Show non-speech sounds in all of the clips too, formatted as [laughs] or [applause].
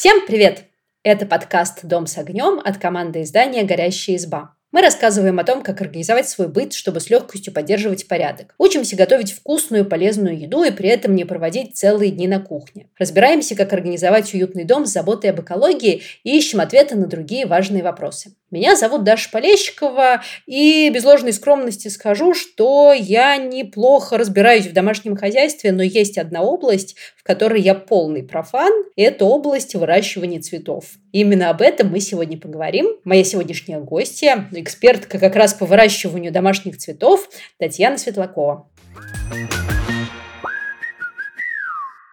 Всем привет! Это подкаст «Дом с огнем» от команды издания «Горящая изба». Мы рассказываем о том, как организовать свой быт, чтобы с легкостью поддерживать порядок. Учимся готовить вкусную, полезную еду и при этом не проводить целые дни на кухне. Разбираемся, как организовать уютный дом с заботой об экологии и ищем ответы на другие важные вопросы. Меня зовут Даша Полещикова, и без ложной скромности скажу, что я неплохо разбираюсь в домашнем хозяйстве, но есть одна область, в которой я полный профан, и это область выращивания цветов. Именно об этом мы сегодня поговорим. Моя сегодняшняя гостья, экспертка как раз по выращиванию домашних цветов, Татьяна Светлакова.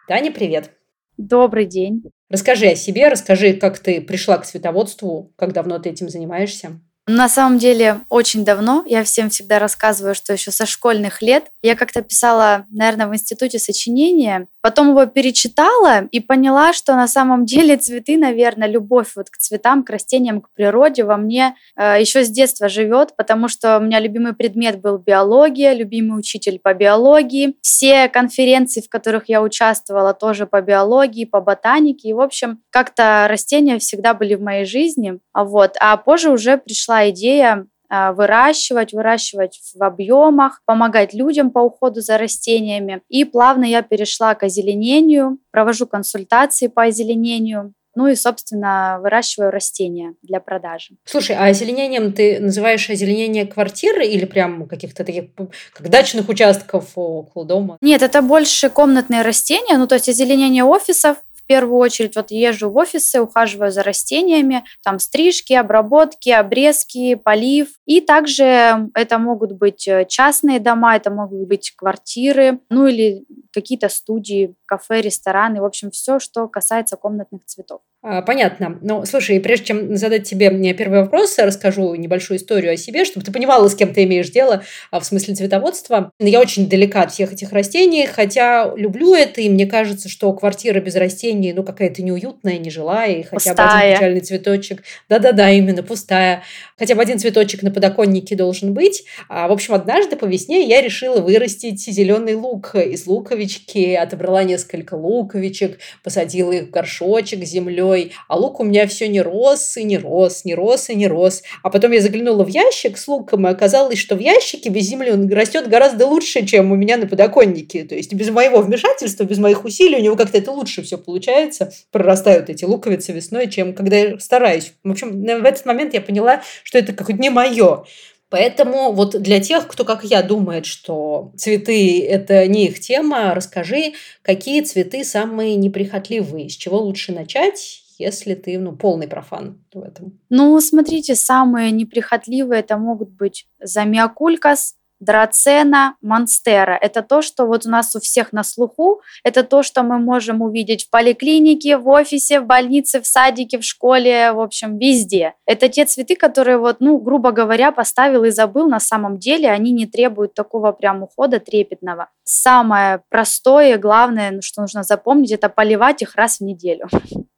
Таня, привет! Добрый день. Расскажи о себе, расскажи, как ты пришла к цветоводству, как давно ты этим занимаешься. На самом деле, очень давно. Я всем всегда рассказываю, что еще со школьных лет. Я как-то писала, наверное, в институте сочинение. Потом его перечитала и поняла, что на самом деле цветы, наверное, любовь вот к цветам, к растениям, к природе во мне э, еще с детства живет, потому что у меня любимый предмет был биология, любимый учитель по биологии. Все конференции, в которых я участвовала, тоже по биологии, по ботанике. И, в общем, как-то растения всегда были в моей жизни. Вот. А позже уже пришла пришла идея а, выращивать, выращивать в объемах, помогать людям по уходу за растениями. И плавно я перешла к озеленению, провожу консультации по озеленению, ну и, собственно, выращиваю растения для продажи. Слушай, а озеленением ты называешь озеленение квартиры или прям каких-то таких, как дачных участков около дома? Нет, это больше комнатные растения, ну то есть озеленение офисов, первую очередь вот езжу в офисы, ухаживаю за растениями, там стрижки, обработки, обрезки, полив. И также это могут быть э, частные дома, это могут быть квартиры, ну или какие-то студии, кафе, рестораны, в общем, все, что касается комнатных цветов. А, понятно. Ну, слушай, прежде чем задать тебе первый вопрос, расскажу небольшую историю о себе, чтобы ты понимала, с кем ты имеешь дело а, в смысле цветоводства. Я очень далека от всех этих растений, хотя люблю это, и мне кажется, что квартира без растений, ну, какая-то неуютная, нежилая, и хотя пустая. бы один печальный цветочек. Да-да-да, именно пустая. Хотя бы один цветочек на подоконнике должен быть. А, в общем, однажды по весне я решила вырастить зеленый лук из луковички, отобрала несколько луковичек, посадила их в горшочек с землей, землей, а лук у меня все не рос и не рос, не рос и не рос. А потом я заглянула в ящик с луком, и оказалось, что в ящике без земли он растет гораздо лучше, чем у меня на подоконнике. То есть без моего вмешательства, без моих усилий у него как-то это лучше все получается. Прорастают эти луковицы весной, чем когда я стараюсь. В общем, в этот момент я поняла, что это как-то не мое. Поэтому вот для тех, кто, как я, думает, что цветы – это не их тема, расскажи, какие цветы самые неприхотливые, с чего лучше начать, если ты ну, полный профан в этом? Ну, смотрите, самые неприхотливые это могут быть замиокулькас, драцена, монстера. Это то, что вот у нас у всех на слуху. Это то, что мы можем увидеть в поликлинике, в офисе, в больнице, в садике, в школе, в общем, везде. Это те цветы, которые вот, ну, грубо говоря, поставил и забыл. На самом деле они не требуют такого прям ухода трепетного. Самое простое, главное, ну, что нужно запомнить, это поливать их раз в неделю.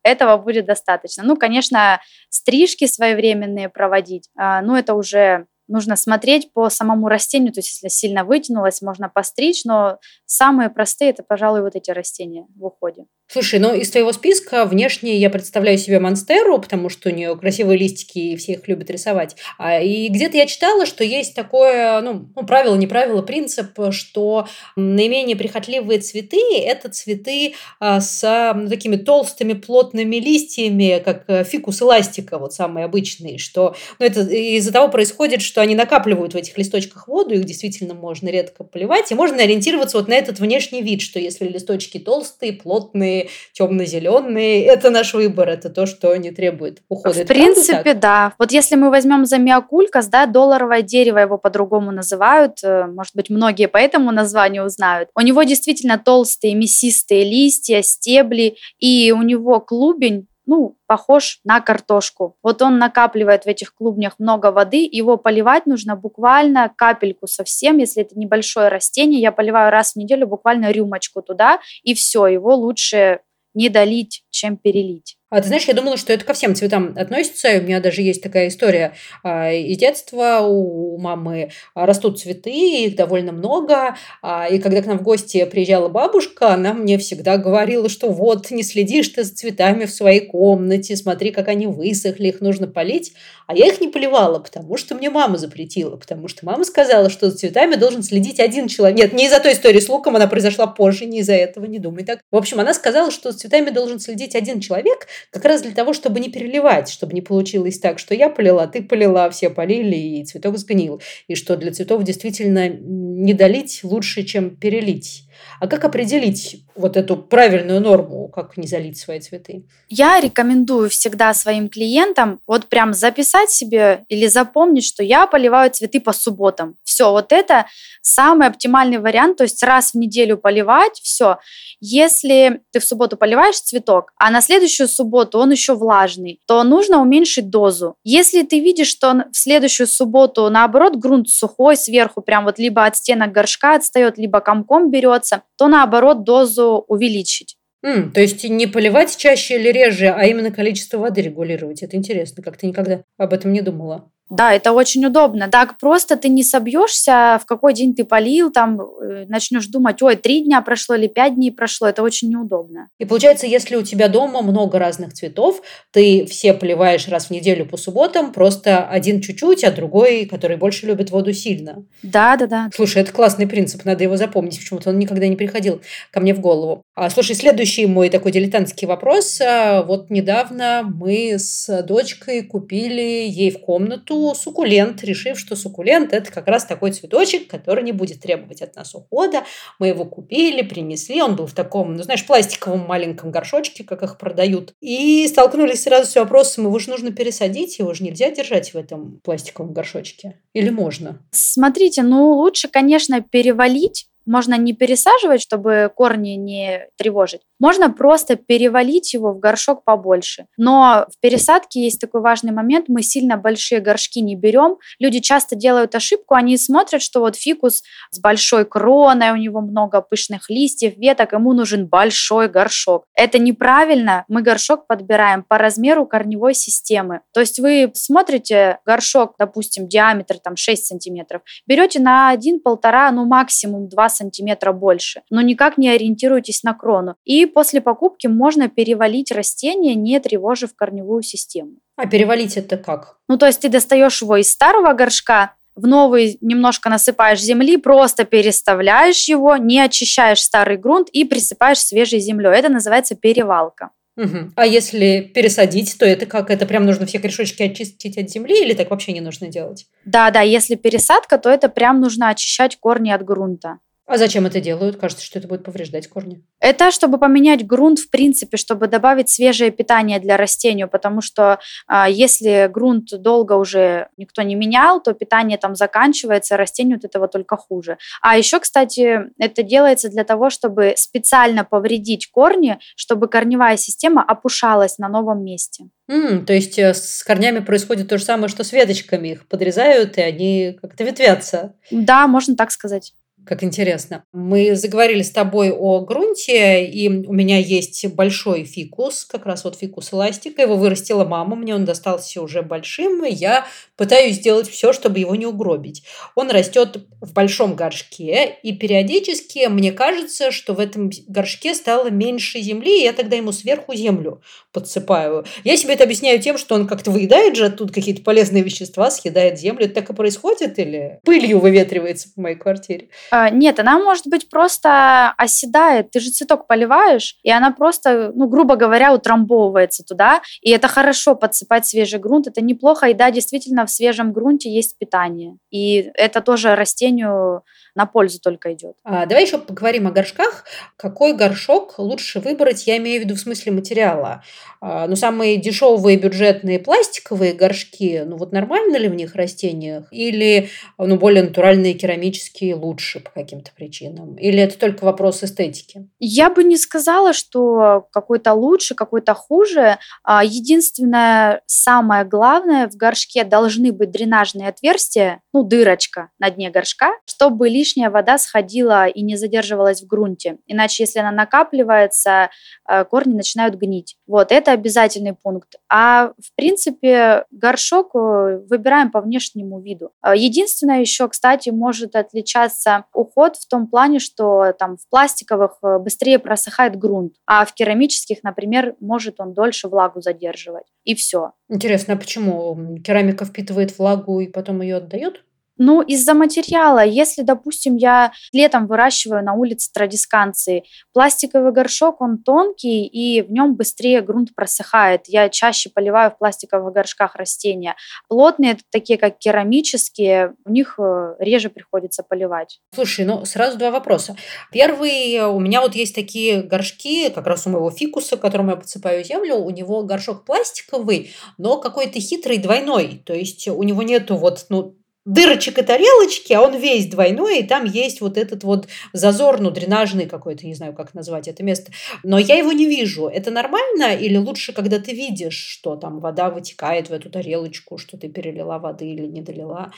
Этого будет достаточно. Ну, конечно, стрижки своевременные проводить, ну, это уже нужно смотреть по самому растению, то есть если сильно вытянулось, можно постричь, но самые простые это, пожалуй, вот эти растения в уходе. Слушай, ну из твоего списка внешне я представляю себе монстеру, потому что у нее красивые листики, и все их любят рисовать. А, и где-то я читала, что есть такое, ну, ну, правило, не правило, принцип, что наименее прихотливые цветы – это цветы а, с ну, такими толстыми, плотными листьями, как э, фикус эластика, вот самый обычный, что ну, это из-за того происходит, что они накапливают в этих листочках воду, их действительно можно редко поливать, и можно ориентироваться вот на этот внешний вид, что если листочки толстые, плотные, темно-зеленые. Это наш выбор, это то, что не требует ухода. В принципе, да. Вот если мы возьмем замиокулькас, да, долларовое дерево его по-другому называют, э, может быть, многие по этому названию узнают. У него действительно толстые мясистые листья, стебли, и у него клубень ну, похож на картошку. Вот он накапливает в этих клубнях много воды, его поливать нужно буквально капельку совсем, если это небольшое растение, я поливаю раз в неделю буквально рюмочку туда, и все, его лучше не долить чем перелить. А ты знаешь, я думала, что это ко всем цветам относится. У меня даже есть такая история а, из детства. У мамы растут цветы, их довольно много. А, и когда к нам в гости приезжала бабушка, она мне всегда говорила, что вот, не следишь ты за цветами в своей комнате, смотри, как они высохли, их нужно полить. А я их не поливала, потому что мне мама запретила. Потому что мама сказала, что за цветами должен следить один человек. Нет, не из-за той истории с луком, она произошла позже, не из-за этого, не думай так. В общем, она сказала, что за цветами должен следить один человек, как раз для того, чтобы не переливать, чтобы не получилось так, что я полила, ты полила, все полили, и цветок сгнил. И что для цветов действительно не долить лучше, чем перелить. А как определить вот эту правильную норму, как не залить свои цветы? Я рекомендую всегда своим клиентам вот прям записать себе или запомнить, что я поливаю цветы по субботам. Все, вот это самый оптимальный вариант, то есть раз в неделю поливать, все. Если ты в субботу поливаешь цветок, а на следующую субботу он еще влажный, то нужно уменьшить дозу. Если ты видишь, что в следующую субботу, наоборот, грунт сухой сверху, прям вот либо от стенок горшка отстает, либо комком берется, то наоборот дозу увеличить. Mm, то есть не поливать чаще или реже, а именно количество воды регулировать. Это интересно, как ты никогда об этом не думала. Да, это очень удобно. Так просто ты не собьешься, в какой день ты полил, там э, начнешь думать, ой, три дня прошло или пять дней прошло, это очень неудобно. И получается, если у тебя дома много разных цветов, ты все поливаешь раз в неделю по субботам, просто один чуть-чуть, а другой, который больше любит воду сильно. Да, да, да. Слушай, это классный принцип, надо его запомнить, почему-то он никогда не приходил ко мне в голову. А, слушай, следующий мой такой дилетантский вопрос. А, вот недавно мы с дочкой купили ей в комнату суккулент, решив, что суккулент – это как раз такой цветочек, который не будет требовать от нас ухода. Мы его купили, принесли, он был в таком, ну, знаешь, пластиковом маленьком горшочке, как их продают. И столкнулись сразу с вопросом, его же нужно пересадить, его же нельзя держать в этом пластиковом горшочке. Или можно? Смотрите, ну, лучше, конечно, перевалить можно не пересаживать, чтобы корни не тревожить. Можно просто перевалить его в горшок побольше. Но в пересадке есть такой важный момент. Мы сильно большие горшки не берем. Люди часто делают ошибку. Они смотрят, что вот фикус с большой кроной, у него много пышных листьев, веток, ему нужен большой горшок. Это неправильно. Мы горшок подбираем по размеру корневой системы. То есть вы смотрите горшок, допустим, диаметр там 6 сантиметров, берете на 1-1,5, ну максимум 2 сантиметра больше, но никак не ориентируйтесь на крону. И после покупки можно перевалить растение, не тревожив корневую систему. А перевалить это как? Ну, то есть ты достаешь его из старого горшка, в новый немножко насыпаешь земли, просто переставляешь его, не очищаешь старый грунт и присыпаешь свежей землей. Это называется перевалка. Угу. А если пересадить, то это как? Это прям нужно все корешочки очистить от земли или так вообще не нужно делать? Да, да, если пересадка, то это прям нужно очищать корни от грунта. А зачем это делают? Кажется, что это будет повреждать корни. Это чтобы поменять грунт, в принципе, чтобы добавить свежее питание для растению, потому что а, если грунт долго уже никто не менял, то питание там заканчивается, растению от этого только хуже. А еще, кстати, это делается для того, чтобы специально повредить корни, чтобы корневая система опушалась на новом месте. Mm, то есть э, с корнями происходит то же самое, что с веточками. Их подрезают, и они как-то ветвятся. Да, можно так сказать. Как интересно. Мы заговорили с тобой о грунте, и у меня есть большой фикус, как раз вот фикус эластика. Его вырастила мама, мне он достался уже большим, и я пытаюсь сделать все, чтобы его не угробить. Он растет в большом горшке, и периодически мне кажется, что в этом горшке стало меньше земли, и я тогда ему сверху землю подсыпаю. Я себе это объясняю тем, что он как-то выедает же оттуда какие-то полезные вещества, съедает землю. Это так и происходит или пылью выветривается по моей квартире? А, нет, она может быть просто оседает. Ты же цветок поливаешь, и она просто, ну, грубо говоря, утрамбовывается туда. И это хорошо подсыпать свежий грунт. Это неплохо. И да, действительно, в свежем грунте есть питание. И это тоже растению на пользу только идет. А, давай еще поговорим о горшках. Какой горшок лучше выбрать, я имею в виду в смысле материала. А, ну, самые дешевые бюджетные пластиковые горшки, ну вот нормально ли в них растениях? Или ну, более натуральные керамические лучше по каким-то причинам? Или это только вопрос эстетики? Я бы не сказала, что какой-то лучше, какой-то хуже. А, единственное, самое главное, в горшке должны быть дренажные отверстия, ну, дырочка на дне горшка, чтобы лишь лишняя вода сходила и не задерживалась в грунте. Иначе, если она накапливается, э, корни начинают гнить. Вот, это обязательный пункт. А в принципе горшок э, выбираем по внешнему виду. Э, единственное еще, кстати, может отличаться уход в том плане, что там в пластиковых быстрее просыхает грунт, а в керамических, например, может он дольше влагу задерживать. И все. Интересно, а почему керамика впитывает влагу и потом ее отдает? Ну, из-за материала. Если, допустим, я летом выращиваю на улице традисканции, пластиковый горшок, он тонкий, и в нем быстрее грунт просыхает. Я чаще поливаю в пластиковых горшках растения. Плотные, такие как керамические, у них э, реже приходится поливать. Слушай, ну сразу два вопроса. Первый, у меня вот есть такие горшки, как раз у моего фикуса, которому я подсыпаю землю, у него горшок пластиковый, но какой-то хитрый двойной. То есть у него нету вот, ну, дырочек и тарелочки, а он весь двойной, и там есть вот этот вот зазор, ну, дренажный какой-то, не знаю, как назвать это место. Но я его не вижу. Это нормально или лучше, когда ты видишь, что там вода вытекает в эту тарелочку, что ты перелила воды или не долила?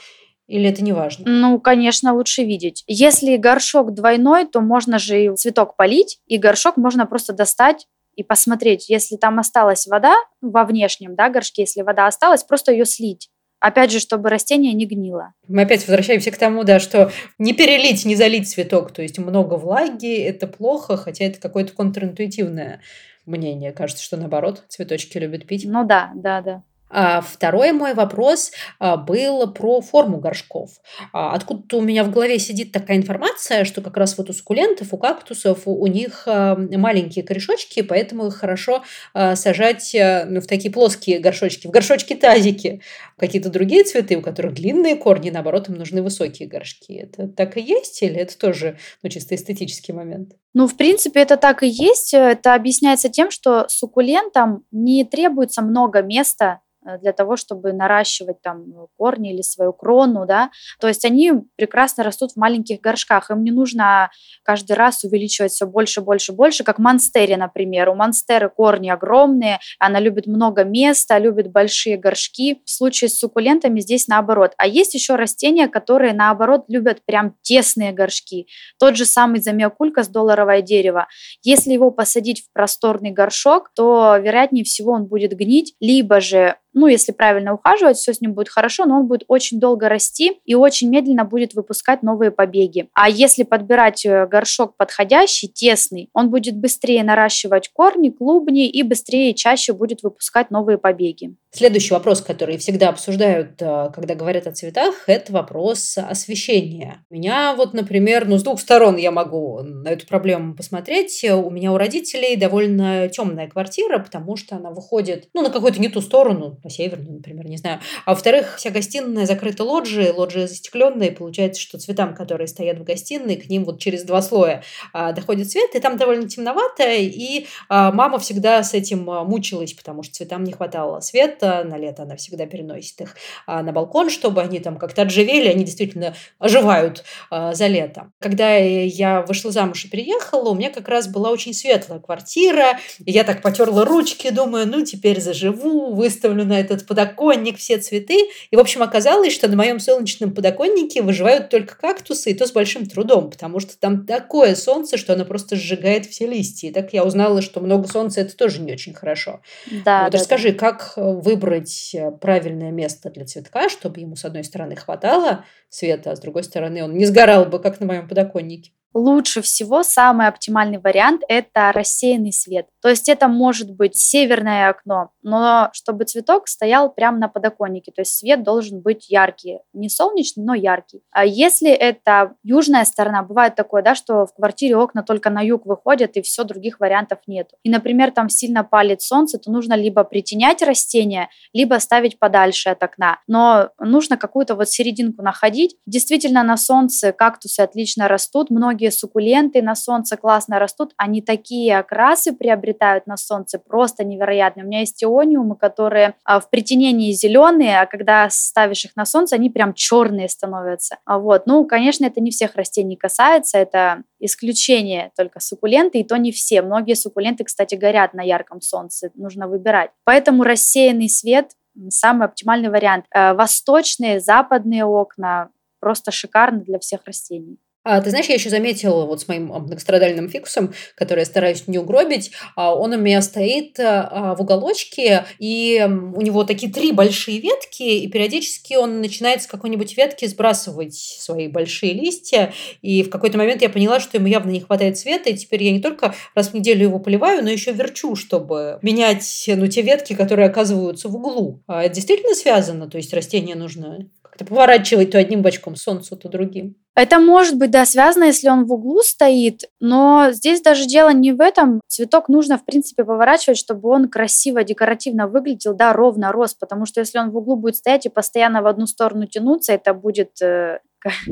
Или это не важно? Ну, конечно, лучше видеть. Если горшок двойной, то можно же и цветок полить, и горшок можно просто достать и посмотреть, если там осталась вода во внешнем да, горшке, если вода осталась, просто ее слить Опять же, чтобы растение не гнило. Мы опять возвращаемся к тому, да, что не перелить, не залить цветок. То есть много влаги – это плохо, хотя это какое-то контринтуитивное мнение. Кажется, что наоборот, цветочки любят пить. Ну да, да, да. А второй мой вопрос а, был про форму горшков. А, откуда-то у меня в голове сидит такая информация, что как раз вот у суккулентов, у кактусов, у них маленькие корешочки, поэтому их хорошо сажать ну, в такие плоские горшочки, в горшочки-тазики. Какие-то другие цветы, у которых длинные корни, наоборот, им нужны высокие горшки. Это так и есть или это тоже ну, чисто эстетический момент? Ну, в принципе, это так и есть. Это объясняется тем, что суккулентам не требуется много места Э, для того, чтобы наращивать там корни или свою крону, да, то есть они прекрасно растут в маленьких горшках, им не нужно каждый раз увеличивать все больше, больше, больше, как монстере, например. У монстеры корни огромные, она любит много места, любит большие горшки. В случае с суккулентами здесь наоборот. А есть еще растения, которые наоборот любят прям тесные горшки. Тот же самый замиокулькас, долларовое дерево. Если его посадить в просторный горшок, то вероятнее всего он будет гнить, либо же ну, если правильно ухаживать, все с ним будет хорошо, но он будет очень долго расти и очень медленно будет выпускать новые побеги. А если подбирать э, горшок подходящий, тесный, он будет быстрее наращивать корни, клубни и быстрее и чаще будет выпускать новые побеги. Следующий вопрос, который всегда обсуждают, э, когда говорят о цветах, это вопрос освещения. Меня вот, например, ну, с двух сторон я могу на эту проблему посмотреть. У меня у родителей довольно темная квартира, потому что она выходит, ну, на какую-то не ту сторону, на северную, например, не знаю. А во-вторых, вся гостиная закрыта лоджией, лоджия застекленная, и получается, что цветам, которые стоят в гостиной, к ним вот через два слоя а, доходит свет, и там довольно темновато, и а, мама всегда с этим а, мучилась, потому что цветам не хватало света, на лето она всегда переносит их а, на балкон, чтобы они там как-то отживели, они действительно оживают а, за лето. Когда я вышла замуж и переехала, у меня как раз была очень светлая квартира, и я так потерла ручки, думаю, ну теперь заживу, выставлю на этот подоконник все цветы. И, в общем, оказалось, что на моем солнечном подоконнике выживают только кактусы, и то с большим трудом, потому что там такое солнце, что оно просто сжигает все листья. И так я узнала, что много солнца – это тоже не очень хорошо. Да, вот да, расскажи, да. как выбрать э, правильное место для цветка, чтобы ему, с одной стороны, хватало света, а с другой стороны, он не сгорал бы, как на моем подоконнике? Лучше всего самый оптимальный вариант – это рассеянный свет. То есть это может быть северное окно, но чтобы цветок стоял прямо на подоконнике, то есть свет должен быть яркий, не солнечный, но яркий. А если это южная сторона, бывает такое, да, что в квартире окна только на юг выходят и все, других вариантов нет. И, например, там сильно палит солнце, то нужно либо притенять растение, либо ставить подальше от окна. Но нужно какую-то вот серединку находить. Действительно, на солнце кактусы отлично растут, многие многие суккуленты на солнце классно растут, они такие окрасы приобретают на солнце, просто невероятные. У меня есть иониумы, которые а, в притенении зеленые, а когда ставишь их на солнце, они прям черные становятся. А вот. Ну, конечно, это не всех растений касается, это исключение только суккуленты, и то не все. Многие суккуленты, кстати, горят на ярком солнце, нужно выбирать. Поэтому рассеянный свет самый оптимальный вариант. Э, восточные, западные окна просто шикарно для всех растений. А ты знаешь, я еще заметила вот с моим а, многострадальным фикусом, который я стараюсь не угробить, а, он у меня стоит а, в уголочке, и у него такие три большие ветки, и периодически он начинает с какой-нибудь ветки сбрасывать свои большие листья, и в какой-то момент я поняла, что ему явно не хватает света, и теперь я не только раз в неделю его поливаю, но еще верчу, чтобы менять ну, те ветки, которые оказываются в углу. А это действительно связано? То есть растение нужно как-то поворачивать то одним бочком солнцу, то другим? Это может быть, да, связано, если он в углу стоит, но здесь даже дело не в этом. Цветок нужно, в принципе, поворачивать, чтобы он красиво, декоративно выглядел, да, ровно рос, потому что если он в углу будет стоять и постоянно в одну сторону тянуться, это будет э,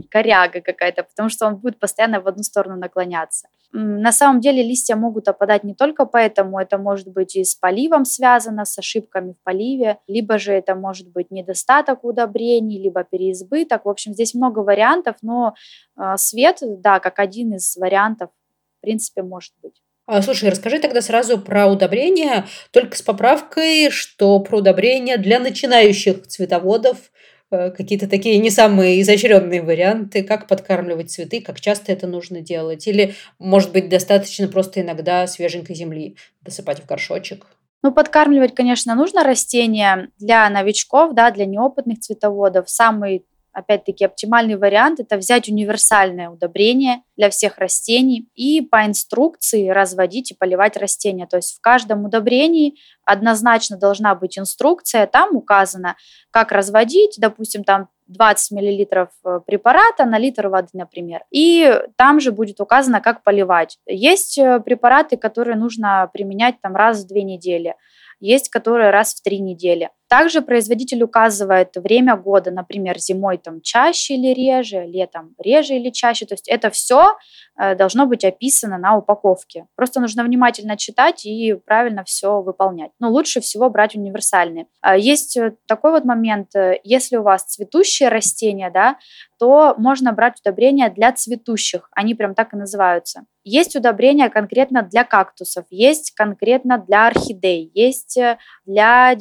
коряга какая-то, потому что он будет постоянно в одну сторону наклоняться. На самом деле листья могут опадать не только поэтому, это может быть и с поливом связано, с ошибками в поливе, либо же это может быть недостаток удобрений, либо переизбыток. В общем, здесь много вариантов, но а, свет, да, как один из вариантов, в принципе, может быть. А, слушай, расскажи тогда сразу про удобрения, только с поправкой, что про удобрения для начинающих цветоводов какие-то такие не самые изощренные варианты, как подкармливать цветы, как часто это нужно делать. Или, может быть, достаточно просто иногда свеженькой земли досыпать в горшочек. Ну, подкармливать, конечно, нужно растения для новичков, да, для неопытных цветоводов. Самый опять-таки, оптимальный вариант – это взять универсальное удобрение для всех растений и по инструкции разводить и поливать растения. То есть в каждом удобрении однозначно должна быть инструкция, там указано, как разводить, допустим, там 20 мл э, препарата на литр воды, например. И там же будет указано, как поливать. Есть э, препараты, которые нужно применять там раз в две недели есть которые раз в три недели. Также производитель указывает время года, например, зимой там чаще или реже, летом реже или чаще. То есть это все э, должно быть описано на упаковке. Просто нужно внимательно читать и правильно все выполнять. Но лучше всего брать универсальные. А есть э, такой вот момент, э, если у вас цветущие растения, да, то можно брать удобрения для цветущих. Они прям так и называются. Есть удобрения конкретно для кактусов, есть конкретно для орхидей, есть для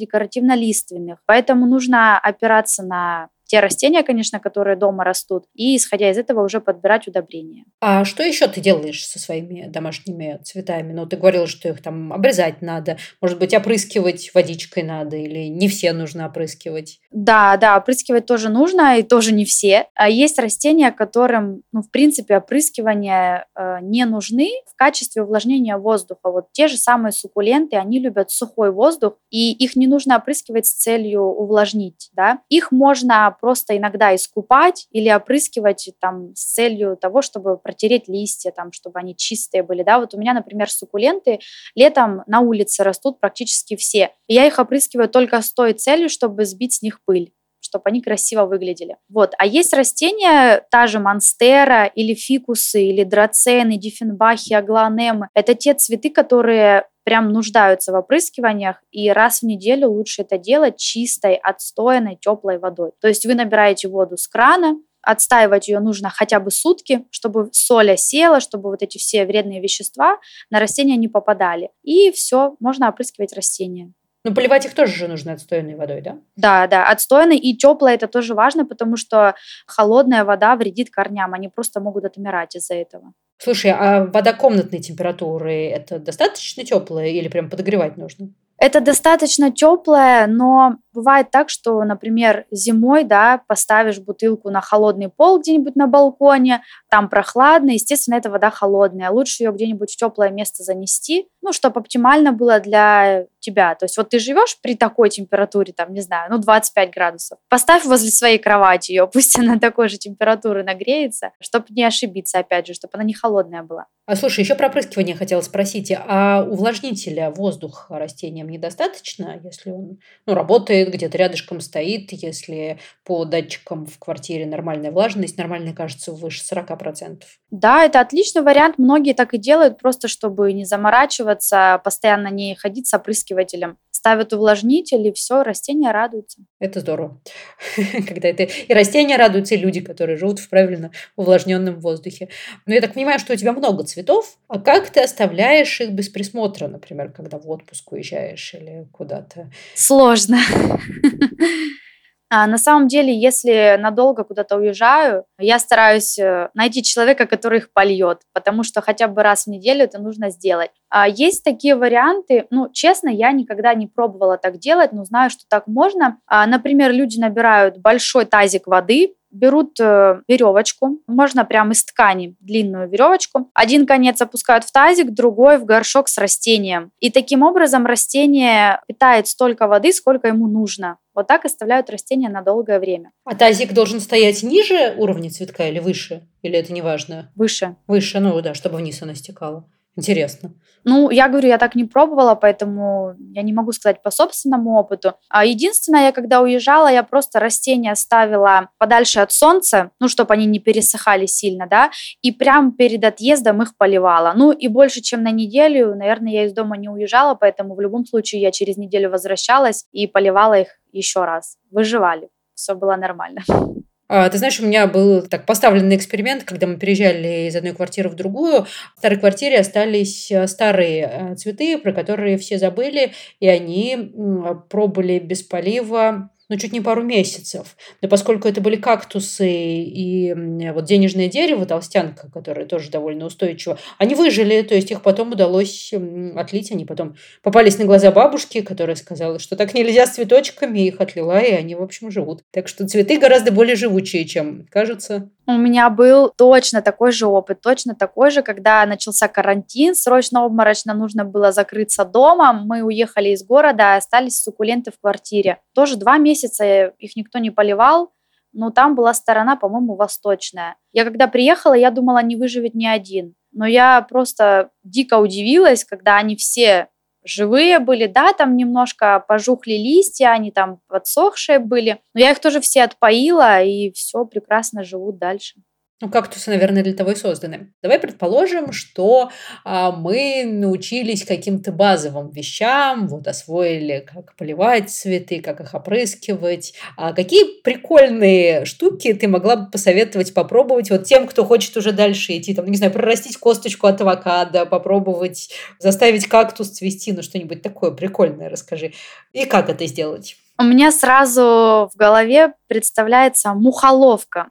декоративно-лиственных. Поэтому нужно опираться на те растения, конечно, которые дома растут, и исходя из этого уже подбирать удобрения. А что еще ты делаешь со своими домашними цветами? Ну, ты говорила, что их там обрезать надо, может быть, опрыскивать водичкой надо, или не все нужно опрыскивать? Да, да, опрыскивать тоже нужно, и тоже не все. А есть растения, которым, ну, в принципе, опрыскивания э, не нужны в качестве увлажнения воздуха. Вот те же самые суккуленты, они любят сухой воздух, и их не нужно опрыскивать с целью увлажнить, да. Их можно просто иногда искупать или опрыскивать там с целью того, чтобы протереть листья, там, чтобы они чистые были, да. Вот у меня, например, суккуленты летом на улице растут практически все. И я их опрыскиваю только с той целью, чтобы сбить с них пыль чтобы они красиво выглядели. Вот. А есть растения, та же монстера или фикусы, или драцены, диффенбахи, аглонемы. Это те цветы, которые прям нуждаются в опрыскиваниях, и раз в неделю лучше это делать чистой, отстоянной, теплой водой. То есть вы набираете воду с крана, отстаивать ее нужно хотя бы сутки, чтобы соль осела, чтобы вот эти все вредные вещества на растения не попадали. И все, можно опрыскивать растения. Ну, поливать их тоже же нужно отстойной водой, да? Да, да, отстойной и теплой это тоже важно, потому что холодная вода вредит корням, они просто могут отмирать из-за этого. Слушай, а вода комнатной температуры это достаточно теплая или прям подогревать нужно? Это достаточно теплое, но бывает так, что, например, зимой, да, поставишь бутылку на холодный пол где-нибудь на балконе, там прохладно, естественно, эта вода холодная. Лучше ее где-нибудь в теплое место занести, ну, чтобы оптимально было для тебя. То есть вот ты живешь при такой температуре, там, не знаю, ну, 25 градусов. Поставь возле своей кровати ее, [laughs] пусть она такой же температуры нагреется, чтобы не ошибиться, опять же, чтобы она не холодная была. А слушай, еще про опрыскивание хотела спросить. А увлажнителя воздуха растениям недостаточно, если он ну, работает, где-то рядышком стоит, если по датчикам в квартире нормальная влажность, нормальная, кажется, выше 40%? Да, это отличный вариант. Многие так и делают, просто чтобы не заморачиваться, постоянно не ходить с опрыскивателем ставят увлажнитель, и все, растения радуются. Это здорово. [laughs] Когда это и растения радуются, и люди, которые живут в правильно увлажненном воздухе. Но я так понимаю, что у тебя много цветов. А как ты оставляешь их без присмотра, например, когда в отпуск уезжаешь или куда-то? Сложно. [laughs] А на самом деле, если надолго куда-то уезжаю, я стараюсь э, найти человека, который их польет, потому что хотя бы раз в неделю это нужно сделать. А есть такие варианты, ну, честно, я никогда не пробовала так делать, но знаю, что так можно. А, например, люди набирают большой тазик воды, берут э, веревочку, можно прямо из ткани длинную веревочку. Один конец опускают в тазик, другой в горшок с растением. И таким образом растение питает столько воды, сколько ему нужно. Вот так оставляют растения на долгое время. А тазик должен стоять ниже уровня цветка или выше? Или это не важно? Выше. Выше, ну да, чтобы вниз она стекала. Интересно. Ну, я говорю, я так не пробовала, поэтому я не могу сказать по собственному опыту. А единственное, я когда уезжала, я просто растения ставила подальше от солнца, ну, чтобы они не пересыхали сильно, да, и прямо перед отъездом их поливала. Ну, и больше, чем на неделю, наверное, я из дома не уезжала, поэтому в любом случае я через неделю возвращалась и поливала их еще раз. Выживали. Все было нормально. А, ты знаешь, у меня был так поставленный эксперимент, когда мы переезжали из одной квартиры в другую. В старой квартире остались э, старые э, цветы, про которые все забыли, и они пробовали без полива ну, чуть не пару месяцев. Но поскольку это были кактусы и вот денежное дерево, толстянка, которое тоже довольно устойчиво, они выжили, то есть их потом удалось отлить, они потом попались на глаза бабушки, которая сказала, что так нельзя с цветочками, их отлила, и они, в общем, живут. Так что цветы гораздо более живучие, чем кажется. У меня был точно такой же опыт, точно такой же, когда начался карантин, срочно обморочно нужно было закрыться дома, мы уехали из города, остались суккуленты в квартире. Тоже два месяца их никто не поливал, но там была сторона, по-моему, восточная. Я когда приехала, я думала, не выживет ни один. Но я просто дико удивилась, когда они все живые были, да, там немножко пожухли листья, они там подсохшие были, но я их тоже все отпоила, и все прекрасно живут дальше. Ну, кактусы, наверное, для того и созданы. Давай предположим, что а, мы научились каким-то базовым вещам, вот освоили, как поливать цветы, как их опрыскивать. А какие прикольные штуки ты могла бы посоветовать попробовать вот тем, кто хочет уже дальше идти, там, не знаю, прорастить косточку от авокадо, попробовать заставить кактус цвести, ну, что-нибудь такое прикольное расскажи. И как это сделать? У меня сразу в голове представляется мухоловка.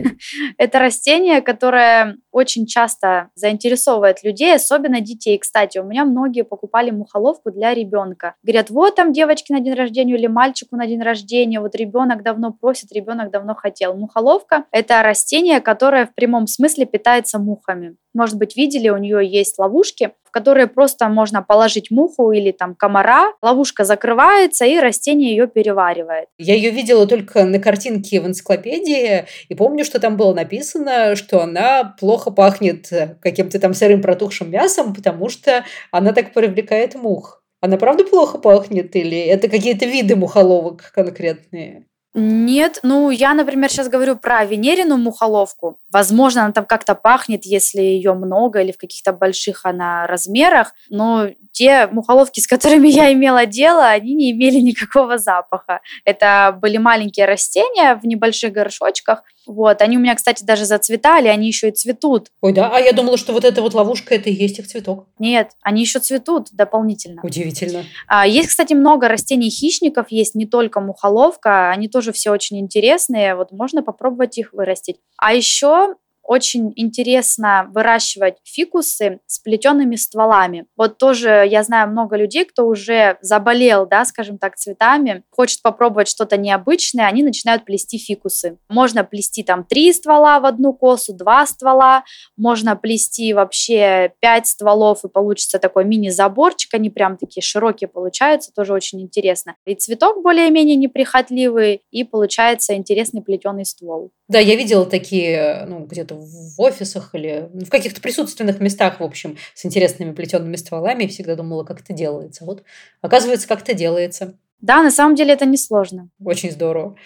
[laughs] Это растение, которое очень часто заинтересовывает людей, особенно детей. Кстати, у меня многие покупали мухоловку для ребенка. Говорят, вот там девочки на день рождения или мальчику на день рождения, вот ребенок давно просит, ребенок давно хотел. Мухоловка – это растение, которое в прямом смысле питается мухами. Может быть, видели, у нее есть ловушки, в которые просто можно положить муху или там комара. Ловушка закрывается, и растение ее переваривает. Я ее видела только на картинке в энциклопедии, и помню, что там было написано, что она плохо пахнет каким-то там сырым протухшим мясом, потому что она так привлекает мух. Она правда плохо пахнет или это какие-то виды мухоловок конкретные? Нет, ну я, например, сейчас говорю про венерину мухоловку. Возможно, она там как-то пахнет, если ее много или в каких-то больших она размерах, но те мухоловки, с которыми я имела дело, они не имели [laughs] никакого запаха. Это были маленькие растения в небольших горшочках. Вот, они у меня, кстати, даже зацветали, они еще и цветут. Ой, да? А я думала, что вот эта вот ловушка, это и есть их цветок. Нет, они еще цветут дополнительно. Удивительно. А, есть, кстати, много растений-хищников, есть не только мухоловка, они тоже все очень интересные, вот можно попробовать их вырастить. А еще очень интересно выращивать фикусы с плетеными стволами. Вот тоже я знаю много людей, кто уже заболел, да, скажем так, цветами, хочет попробовать что-то необычное, они начинают плести фикусы. Можно плести там три ствола в одну косу, два ствола, можно плести вообще пять стволов, и получится такой мини-заборчик, они прям такие широкие получаются, тоже очень интересно. И цветок более-менее неприхотливый, и получается интересный плетеный ствол. Да, я видела такие, ну, где-то в офисах или в каких-то присутственных местах, в общем, с интересными плетеными стволами. И всегда думала, как это делается. Вот, оказывается, как это делается. Да, на самом деле это несложно. Очень здорово.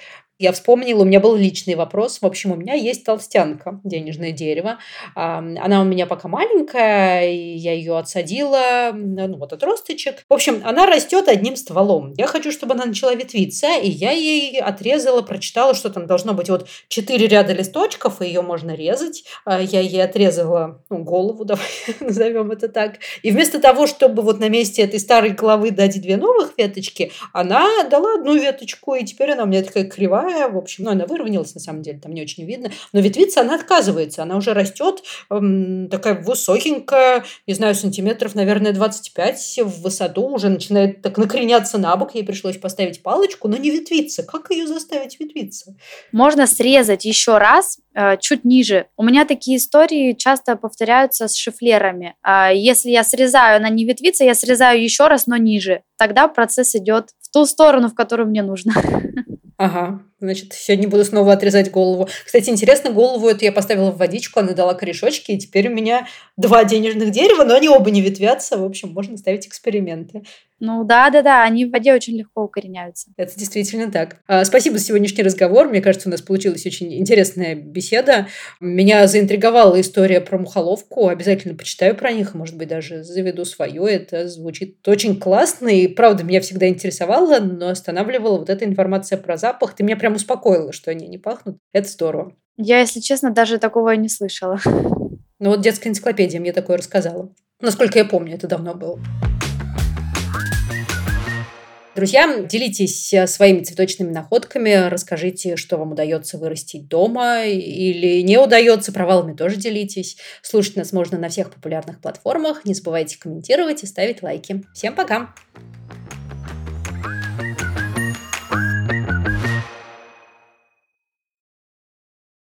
Я вспомнила, у меня был личный вопрос. В общем, у меня есть толстянка, денежное дерево. Она у меня пока маленькая, я ее отсадила, ну вот отросточек. В общем, она растет одним стволом. Я хочу, чтобы она начала ветвиться, и я ей отрезала, прочитала, что там должно быть вот четыре ряда листочков, и ее можно резать. А, я ей отрезала ну, голову, [laughs] давай назовем это так. И вместо того, чтобы вот на месте этой старой головы дать две новых веточки, она дала одну веточку, и теперь она у меня такая кривая. В общем, ну, она выровнялась на самом деле, там не очень видно. Но ветвиться она отказывается, она уже растет эм, такая высокенькая, не знаю, сантиметров, наверное, 25 в высоту, уже начинает так накреняться на бок. Ей пришлось поставить палочку, но не ветвиться. Как ее заставить ветвиться? Можно срезать еще раз э, чуть ниже. У меня такие истории часто повторяются с шифлерами. Э, если я срезаю, она не ветвится, я срезаю еще раз, но ниже. Тогда процесс идет в ту сторону, в которую мне нужно. Ага, значит, сегодня буду снова отрезать голову. Кстати, интересно, голову эту я поставила в водичку, она дала корешочки, и теперь у меня два денежных дерева, но они оба не ветвятся. В общем, можно ставить эксперименты. Ну да, да, да, они в воде очень легко укореняются. Это действительно так. А, спасибо за сегодняшний разговор. Мне кажется, у нас получилась очень интересная беседа. Меня заинтриговала история про мухоловку. Обязательно почитаю про них, может быть, даже заведу свое. Это звучит очень классно. И правда, меня всегда интересовало, но останавливала вот эта информация про запах. Ты меня прям успокоила, что они не пахнут. Это здорово. Я, если честно, даже такого не слышала. Ну вот детская энциклопедия мне такое рассказала. Насколько я помню, это давно было. Друзья, делитесь э, своими цветочными находками, расскажите, что вам удается вырастить дома или не удается, провалами тоже делитесь. Слушать нас можно на всех популярных платформах. Не забывайте комментировать и ставить лайки. Всем пока!